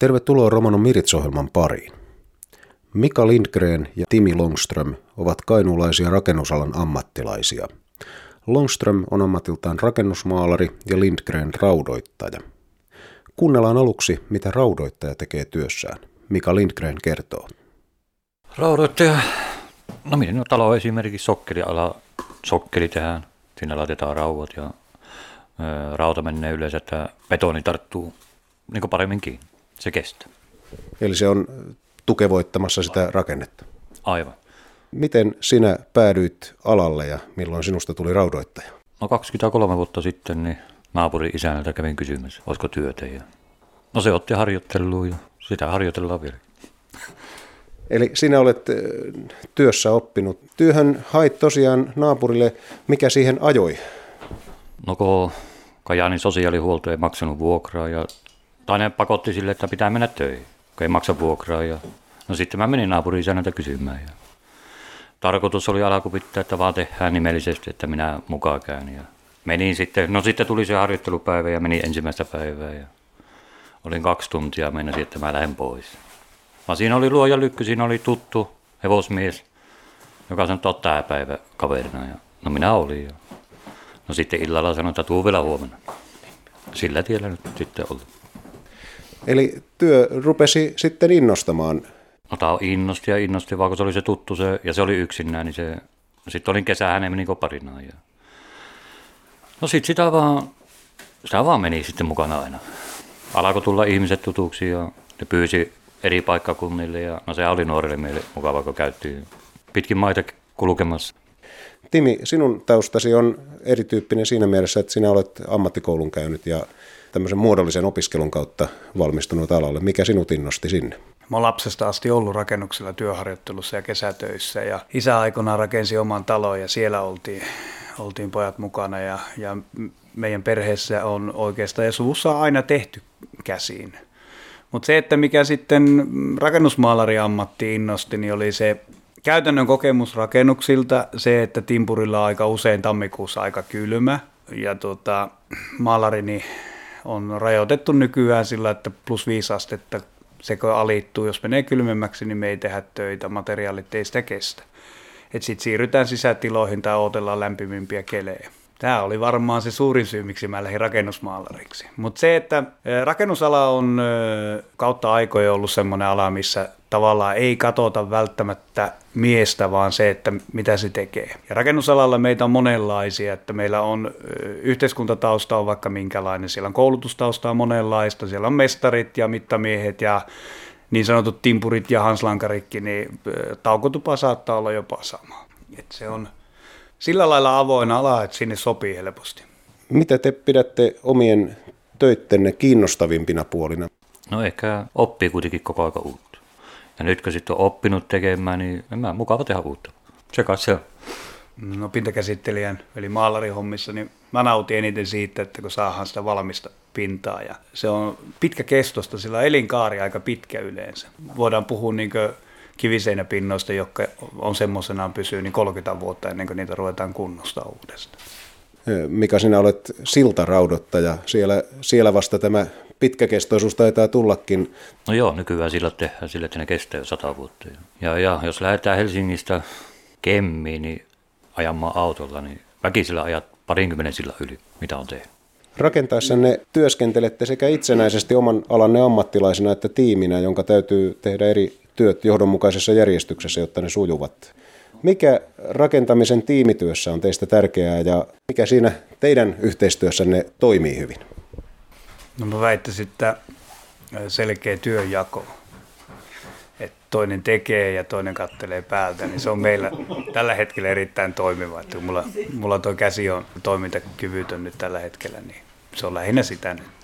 Tervetuloa Romano Mirits-ohjelman pariin. Mika Lindgren ja Timi Longström ovat kainuulaisia rakennusalan ammattilaisia. Longström on ammatiltaan rakennusmaalari ja Lindgren raudoittaja. Kuunnellaan aluksi, mitä raudoittaja tekee työssään. Mika Lindgren kertoo. Raudoittaja, no miten no talo esimerkiksi sokkeliala, sokkeli tehdään, siinä laitetaan raudat ja ää, rauta menee yleensä, että betoni tarttuu niin paremmin kiinni se kestää. Eli se on tukevoittamassa sitä rakennetta. Aivan. Miten sinä päädyit alalle ja milloin sinusta tuli raudoittaja? No 23 vuotta sitten niin naapurin isänältä kävin kysymässä, olisiko työtä. Ja... No se otti harjoitteluun ja sitä harjoitellaan vielä. Eli sinä olet työssä oppinut. Työhön hait tosiaan naapurille. Mikä siihen ajoi? No kun Kajaanin sosiaalihuolto ei maksanut vuokraa ja Toinen pakotti sille, että pitää mennä töihin, kun ei maksa vuokraa. Ja... No sitten mä menin naapurin isännältä kysymään. Ja... Tarkoitus oli alkupitää, että vaan tehdään nimellisesti, että minä mukaan käyn. Ja menin sitten, no sitten tuli se harjoittelupäivä ja meni ensimmäistä päivää. Ja olin kaksi tuntia meinasin, että mä lähden pois. Vaan siinä oli luoja lykky, siinä oli tuttu hevosmies, joka sanoi, että tää päivä kaverina. Ja no minä olin. Ja no sitten illalla sanoin, että tuu vielä huomenna. Sillä tiellä nyt sitten ollut. Eli työ rupesi sitten innostamaan. No tämä innosti ja innosti, vaan kun se oli se tuttu se, ja se oli yksinään, niin se, sitten olin kesä hänen meni parinaan. Ja... No sitten sitä vaan, sitä vaan meni sitten mukana aina. Alkoi tulla ihmiset tutuksi ja ne pyysi eri paikkakunnille ja no se oli nuorille meille mukava, kun käytiin pitkin maita kulkemassa. Timi, sinun taustasi on erityyppinen siinä mielessä, että sinä olet ammattikoulun käynyt ja tämmöisen muodollisen opiskelun kautta valmistunut alalle. Mikä sinut innosti sinne? Mä oon lapsesta asti ollut rakennuksella työharjoittelussa ja kesätöissä ja isä aikoinaan rakensi oman talon ja siellä oltiin, oltiin pojat mukana ja, ja meidän perheessä on oikeastaan ja suvussa aina tehty käsiin. Mutta se, että mikä sitten rakennusmaalari ammatti innosti, niin oli se käytännön kokemus rakennuksilta, se, että Timpurilla on aika usein tammikuussa aika kylmä ja tota, maalarini on rajoitettu nykyään sillä, että plus 5 astetta se alittuu. Jos menee kylmemmäksi, niin me ei tehdä töitä, materiaalit ei sitä kestä. Sitten siirrytään sisätiloihin tai odotellaan lämpimimpiä kelejä. Tämä oli varmaan se suurin syy, miksi mä lähdin rakennusmaalariksi. Mutta se, että rakennusala on kautta aikoja ollut semmoinen ala, missä tavallaan ei katota välttämättä miestä, vaan se, että mitä se tekee. Ja rakennusalalla meitä on monenlaisia, että meillä on yhteiskuntatausta on vaikka minkälainen, siellä on koulutustausta on monenlaista, siellä on mestarit ja mittamiehet ja niin sanotut timpurit ja hanslankarikki, niin taukotupa saattaa olla jopa sama. Et se on sillä lailla avoin ala, että sinne sopii helposti. Mitä te pidätte omien töittenne kiinnostavimpina puolina? No ehkä oppii kuitenkin koko ajan uutta. Ja nyt kun sitten on oppinut tekemään, niin en mä mukava tehdä uutta. Se kai se on. No pintakäsittelijän, eli maalarihommissa, niin mä nautin eniten siitä, että kun saadaan sitä valmista pintaa. Ja se on pitkä kestosta, sillä elinkaari aika pitkä yleensä. Voidaan puhua niin kiviseinäpinnoista, jotka on semmoisenaan pysyy niin 30 vuotta ennen kuin niitä ruvetaan kunnosta uudestaan. Mikä sinä olet siltaraudottaja, siellä, siellä vasta tämä pitkäkestoisuus taitaa tullakin. No joo, nykyään sillä tehdään sillä, että ne kestää jo sata vuotta. Ja, ja jos lähdetään Helsingistä Kemmiin niin ajamaan autolla, niin väkisellä ajat parinkymmenen sillä yli, mitä on tehnyt. Rakentaessanne työskentelette sekä itsenäisesti oman alanne ammattilaisena että tiiminä, jonka täytyy tehdä eri työt johdonmukaisessa järjestyksessä, jotta ne sujuvat. Mikä rakentamisen tiimityössä on teistä tärkeää ja mikä siinä teidän yhteistyössänne toimii hyvin? No mä väittäisin, että selkeä työnjako. Että toinen tekee ja toinen kattelee päältä, niin se on meillä tällä hetkellä erittäin toimiva. Että mulla, mulla tuo käsi on toimintakyvytön nyt tällä hetkellä, niin se on lähinnä sitä nyt.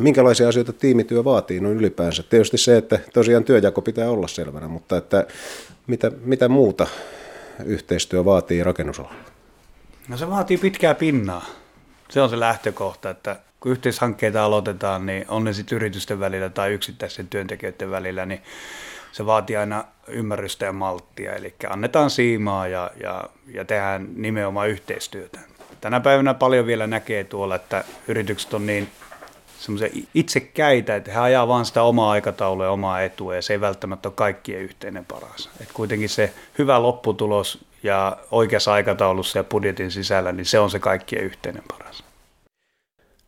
Minkälaisia asioita tiimityö vaatii noin ylipäänsä? Tietysti se, että tosiaan työjako pitää olla selvänä, mutta että mitä, mitä muuta yhteistyö vaatii rakennusalalla? No se vaatii pitkää pinnaa. Se on se lähtökohta, että kun yhteishankkeita aloitetaan, niin on ne sitten yritysten välillä tai yksittäisten työntekijöiden välillä, niin se vaatii aina ymmärrystä ja malttia. Eli annetaan siimaa ja, ja, ja tehdään nimenomaan yhteistyötä. Tänä päivänä paljon vielä näkee tuolla, että yritykset on niin semmoisia itsekäitä, että he ajaa vaan sitä omaa aikataulua ja omaa etua ja se ei välttämättä ole kaikkien yhteinen paras. Et kuitenkin se hyvä lopputulos ja oikeassa aikataulussa ja budjetin sisällä, niin se on se kaikkien yhteinen paras.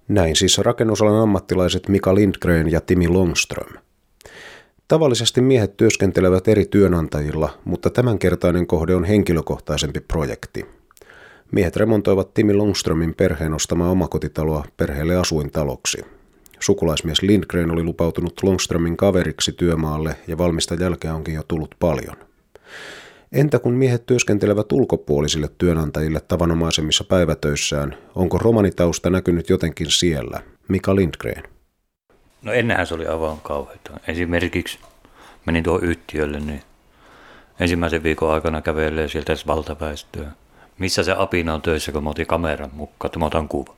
Näin siis rakennusalan ammattilaiset Mika Lindgren ja Timi Longström. Tavallisesti miehet työskentelevät eri työnantajilla, mutta tämänkertainen kohde on henkilökohtaisempi projekti. Miehet remontoivat Timi Longströmin perheen ostamaa omakotitaloa perheelle asuintaloksi. Sukulaismies Lindgren oli lupautunut Longströmin kaveriksi työmaalle ja valmista jälkeä onkin jo tullut paljon. Entä kun miehet työskentelevät ulkopuolisille työnantajille tavanomaisemmissa päivätöissään, onko romanitausta näkynyt jotenkin siellä? Mika Lindgren. No ennenhän se oli aivan kauheita. Esimerkiksi menin tuohon yhtiölle, niin ensimmäisen viikon aikana kävelee sieltä valtaväestöä. Missä se apina on töissä, kun mä otin kameran mukaan, että mä otan kuva.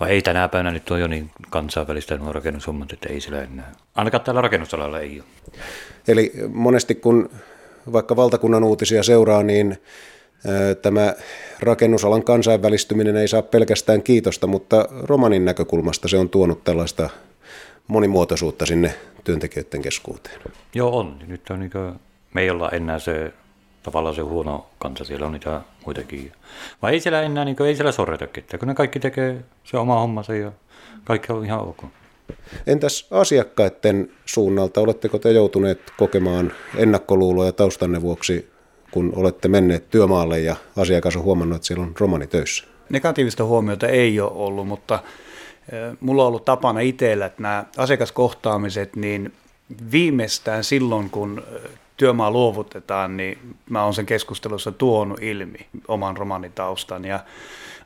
Vai ei tänä päivänä nyt on jo niin kansainvälistä nuo rakennushommat, että ei sillä enää. Ainakaan täällä rakennusalalla ei ole. Eli monesti kun vaikka valtakunnan uutisia seuraa, niin tämä rakennusalan kansainvälistyminen ei saa pelkästään kiitosta, mutta romanin näkökulmasta se on tuonut tällaista monimuotoisuutta sinne työntekijöiden keskuuteen. Joo on. Nyt on niin kuin, me ei olla enää se tavallaan se huono kansa, siellä on niitä muitakin. Vai ei siellä enää, niin kuin, ei siellä sorreta ketään, kun ne kaikki tekee se oma hommansa ja kaikki on ihan ok. Entäs asiakkaiden suunnalta, oletteko te joutuneet kokemaan ennakkoluuloja taustanne vuoksi, kun olette menneet työmaalle ja asiakas on huomannut, että siellä on romani töissä? Negatiivista huomiota ei ole ollut, mutta mulla on ollut tapana itsellä, että nämä asiakaskohtaamiset, niin viimeistään silloin, kun työmaa luovutetaan, niin mä oon sen keskustelussa tuonut ilmi oman romanitaustan ja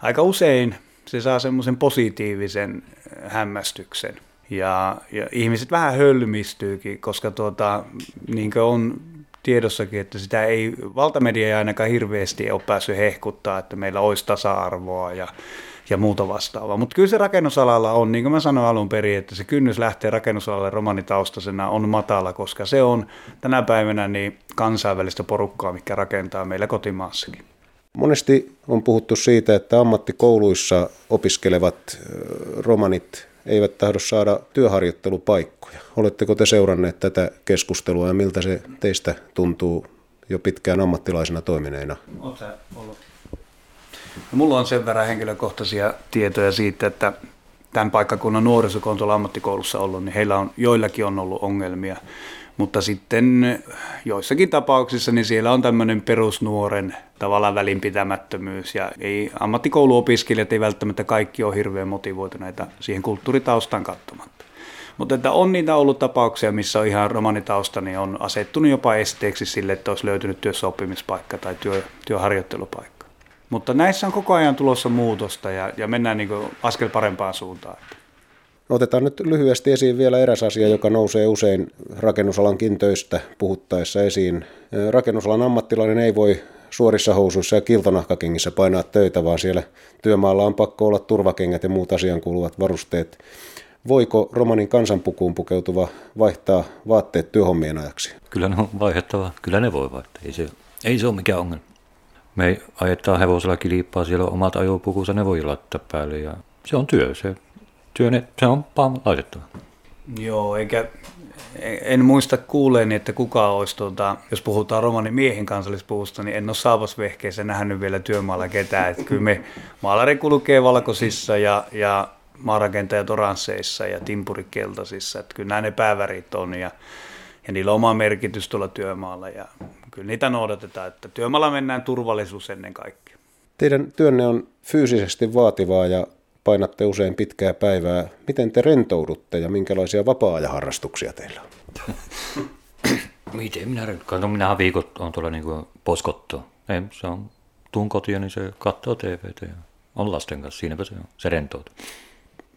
aika usein se saa semmoisen positiivisen hämmästyksen. Ja, ja ihmiset vähän hölmistyykin, koska tuota, niin on tiedossakin, että sitä ei, valtamedia ei ainakaan hirveästi ole päässyt hehkuttaa, että meillä olisi tasa-arvoa ja, ja muuta vastaavaa. Mutta kyllä se rakennusalalla on, niin kuin mä sanoin alun perin, että se kynnys lähtee rakennusalalle romanitaustaisena on matala, koska se on tänä päivänä niin kansainvälistä porukkaa, mikä rakentaa meillä kotimaassakin. Monesti on puhuttu siitä, että ammattikouluissa opiskelevat romanit eivät tahdo saada työharjoittelupaikkoja. Oletteko te seuranneet tätä keskustelua ja miltä se teistä tuntuu jo pitkään ammattilaisena toimineena? ollut? No, mulla on sen verran henkilökohtaisia tietoja siitä, että tämän paikkakunnan nuoriso, tuolla ammattikoulussa ollut, niin heillä on, joillakin on ollut ongelmia mutta sitten joissakin tapauksissa niin siellä on tämmöinen perusnuoren tavallaan välinpitämättömyys ja ei, ammattikouluopiskelijat ei välttämättä kaikki ole hirveän motivoituneita siihen kulttuuritaustan katsomatta. Mutta että on niitä ollut tapauksia, missä on ihan romanitausta, niin on asettunut jopa esteeksi sille, että olisi löytynyt työssäoppimispaikka tai työ, työharjoittelupaikka. Mutta näissä on koko ajan tulossa muutosta ja, ja mennään niin askel parempaan suuntaan. Otetaan nyt lyhyesti esiin vielä eräs asia, joka nousee usein rakennusalan töistä puhuttaessa esiin. Rakennusalan ammattilainen ei voi suorissa housuissa ja kiltonahkakengissä painaa töitä, vaan siellä työmaalla on pakko olla turvakengät ja muut asian kuuluvat varusteet. Voiko romanin kansanpukuun pukeutuva vaihtaa vaatteet työhommien ajaksi? Kyllä ne on vaihdettava. Kyllä ne voi vaihtaa. Ei se, ei se ole mikään ongelma. Me ajetaan hevosella kilpaa, siellä on omat ajopukunsa, ne voi laittaa päälle ja se on työ. Se työ, se on vaan laitettava. Joo, eikä, en muista kuuleeni, että kuka olisi, tuota, jos puhutaan romanin miehen kansallispuusta, niin en ole saavasvehkeessä nähnyt vielä työmaalla ketään. Että kyllä me maalari kulkee valkoisissa ja, ja maarakentajat oransseissa ja timpurikeltaisissa. Että kyllä nämä ne päävärit on ja, ja niillä on oma merkitys tuolla työmaalla ja kyllä niitä noudatetaan, että työmaalla mennään turvallisuus ennen kaikkea. Teidän työnne on fyysisesti vaativaa ja painatte usein pitkää päivää. Miten te rentoudutte ja minkälaisia vapaa-ajaharrastuksia teillä on? Miten minä rentoudutte? No minähän viikot on tuolla niin poskotto. Ei, se on, tuun kotiin, niin se katsoo TVtä ja on lasten kanssa. Siinäpä se on. Se rentoutuu.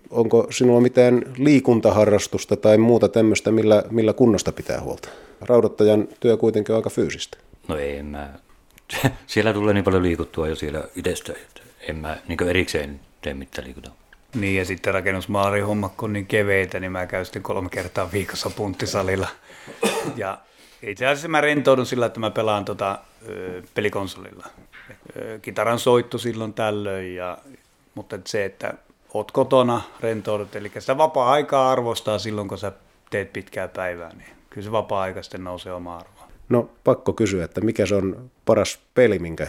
Onko sinulla mitään liikuntaharrastusta tai muuta tämmöistä, millä, millä kunnosta pitää huolta? Raudottajan työ kuitenkin on aika fyysistä. No ei mä. Siellä tulee niin paljon liikuttua jo siellä itsestä, että en mä niin erikseen tee. Niin ja sitten rakennusmaalari homma kun niin keveitä, niin mä käyn sitten kolme kertaa viikossa punttisalilla. Ja itse asiassa mä rentoudun sillä, että mä pelaan tota, pelikonsolilla. Kitaran soittu silloin tällöin, ja, mutta et se, että oot kotona, rentoudut, eli sitä vapaa-aikaa arvostaa silloin, kun sä teet pitkää päivää, niin kyllä se vapaa-aika sitten nousee oma arvoa. No pakko kysyä, että mikä se on paras peli, minkä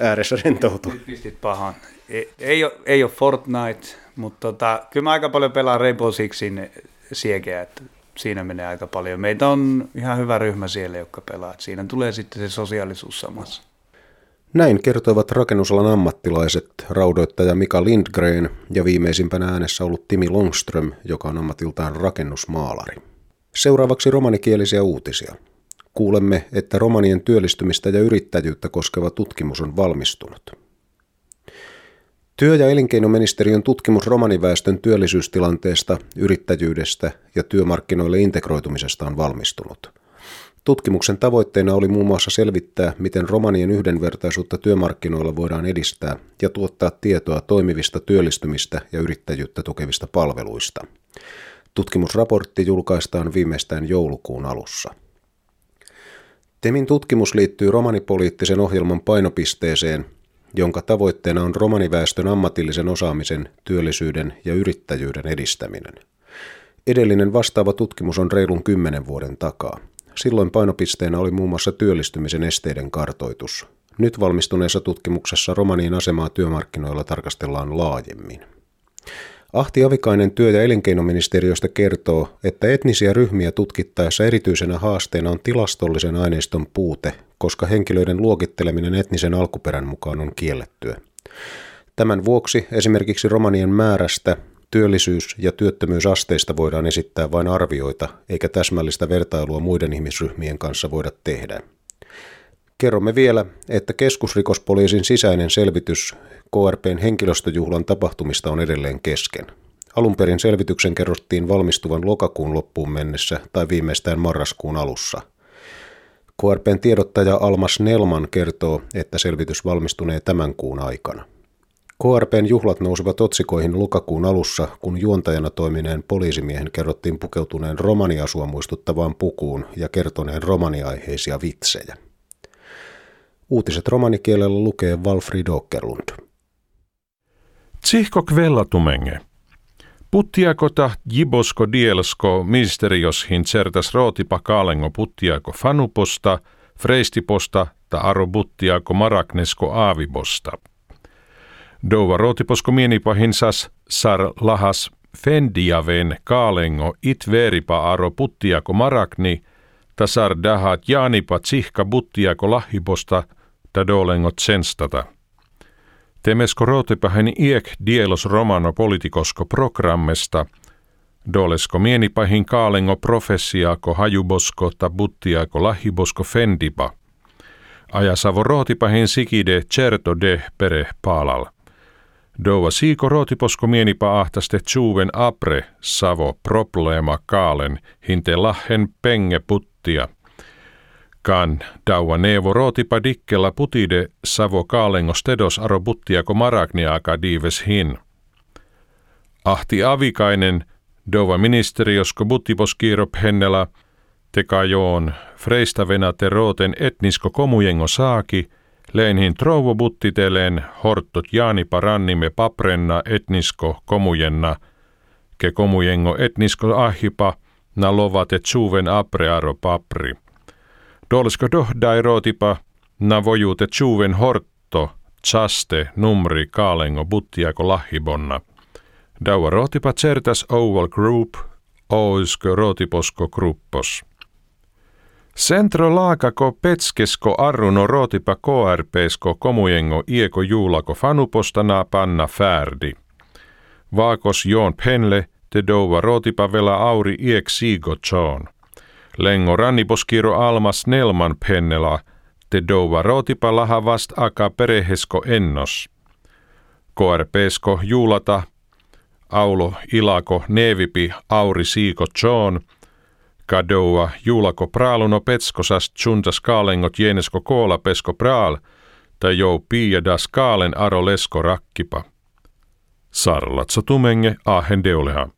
ääressä rentoutuu? Pistit pahan. Ei, ei, ole, ei ole Fortnite, mutta tota, kyllä mä aika paljon pelaan Rainbow Sixin siekeä, että siinä menee aika paljon. Meitä on ihan hyvä ryhmä siellä, jotka pelaa. Siinä tulee sitten se sosiaalisuus samassa. Näin kertoivat rakennusalan ammattilaiset, raudoittaja Mika Lindgren ja viimeisimpänä äänessä ollut Timi Longström, joka on ammatiltaan rakennusmaalari. Seuraavaksi romanikielisiä uutisia. Kuulemme, että romanien työllistymistä ja yrittäjyyttä koskeva tutkimus on valmistunut. Työ- ja elinkeinoministeriön tutkimus romaniväestön työllisyystilanteesta, yrittäjyydestä ja työmarkkinoille integroitumisesta on valmistunut. Tutkimuksen tavoitteena oli muun muassa selvittää, miten romanien yhdenvertaisuutta työmarkkinoilla voidaan edistää ja tuottaa tietoa toimivista työllistymistä ja yrittäjyyttä tukevista palveluista. Tutkimusraportti julkaistaan viimeistään joulukuun alussa. Temin tutkimus liittyy romanipoliittisen ohjelman painopisteeseen, jonka tavoitteena on romaniväestön ammatillisen osaamisen, työllisyyden ja yrittäjyyden edistäminen. Edellinen vastaava tutkimus on reilun kymmenen vuoden takaa. Silloin painopisteenä oli muun muassa työllistymisen esteiden kartoitus. Nyt valmistuneessa tutkimuksessa romanien asemaa työmarkkinoilla tarkastellaan laajemmin. Ahti Avikainen työ- ja elinkeinoministeriöstä kertoo, että etnisiä ryhmiä tutkittaessa erityisenä haasteena on tilastollisen aineiston puute, koska henkilöiden luokitteleminen etnisen alkuperän mukaan on kiellettyä. Tämän vuoksi esimerkiksi romanien määrästä, työllisyys- ja työttömyysasteista voidaan esittää vain arvioita, eikä täsmällistä vertailua muiden ihmisryhmien kanssa voida tehdä. Kerromme vielä, että keskusrikospoliisin sisäinen selvitys KRPn henkilöstöjuhlan tapahtumista on edelleen kesken. Alun perin selvityksen kerrottiin valmistuvan lokakuun loppuun mennessä tai viimeistään marraskuun alussa. KRPn tiedottaja Almas Nelman kertoo, että selvitys valmistunee tämän kuun aikana. KRPn juhlat nousivat otsikoihin lokakuun alussa, kun juontajana toimineen poliisimiehen kerrottiin pukeutuneen romaniasua muistuttavaan pukuun ja kertoneen romaniaiheisia vitsejä. Uutiset romanikielellä lukee Walfrid Åkerlund. Tsihko kvellatumenge. Puttiakota jibosko dielsko ministerioshin certas rootipa kaalengo puttiako fanuposta, freistiposta ta aro puttiako maraknesko aavibosta. Douva rootiposko mienipahinsas sar lahas fendiaven kaalengo it veripa aro puttiako marakni, tasar dahat jaanipa tsihka buttiako lahiposta ta dolengo tsenstata. Temesko rootipahen iek dielos romano politikosko programmesta, dolesko mienipahin kaalengo professiaako hajubosko ta buttiako lahibosko fendipa. Ajasavo rootipahin sikide certo de pere paalal. Dova siiko rootiposko mienipa ahtaste tsuven apre savo problema kaalen hinte lahen penge puttia – kan daua nevo rootipa dikkella putide savo kaalengo stedos aro buttiako maragniaka dives hin. Ahti avikainen, dova ministeriosko buttiposkiirop hennela, tekajoon freista venate rooten etnisko komujengo saaki, leenhin trovo buttiteleen hortot jaani parannimme paprenna etnisko komujenna, ke komujengo etnisko ahipa, na lovate tsuven aprearo papri. Dolsko dohdai rootipa na vojuute tjuven hortto, chaste, numri, kaalengo, buttiako lahibonna. Daua rootipa certas oval group, oisko rootiposko gruppos. Centro laakako petskesko arruno rootipa KRPsko komujengo ieko juulako fanupostana panna färdi. Vaakos joon penle te douva rootipa vela auri iek siigo. Lengo ranniposkiro almas nelman pennela, te dova rotipa laha vast aka perehesko ennos. Koarpesko juulata, aulo ilako nevipi auri siiko John, kadoua juulako praaluno petskosas tsuntas kaalengot jenesko koola pesko praal, tai jou piia das kaalen aro lesko rakkipa. Sarlatsa tumenge ahen deuleha.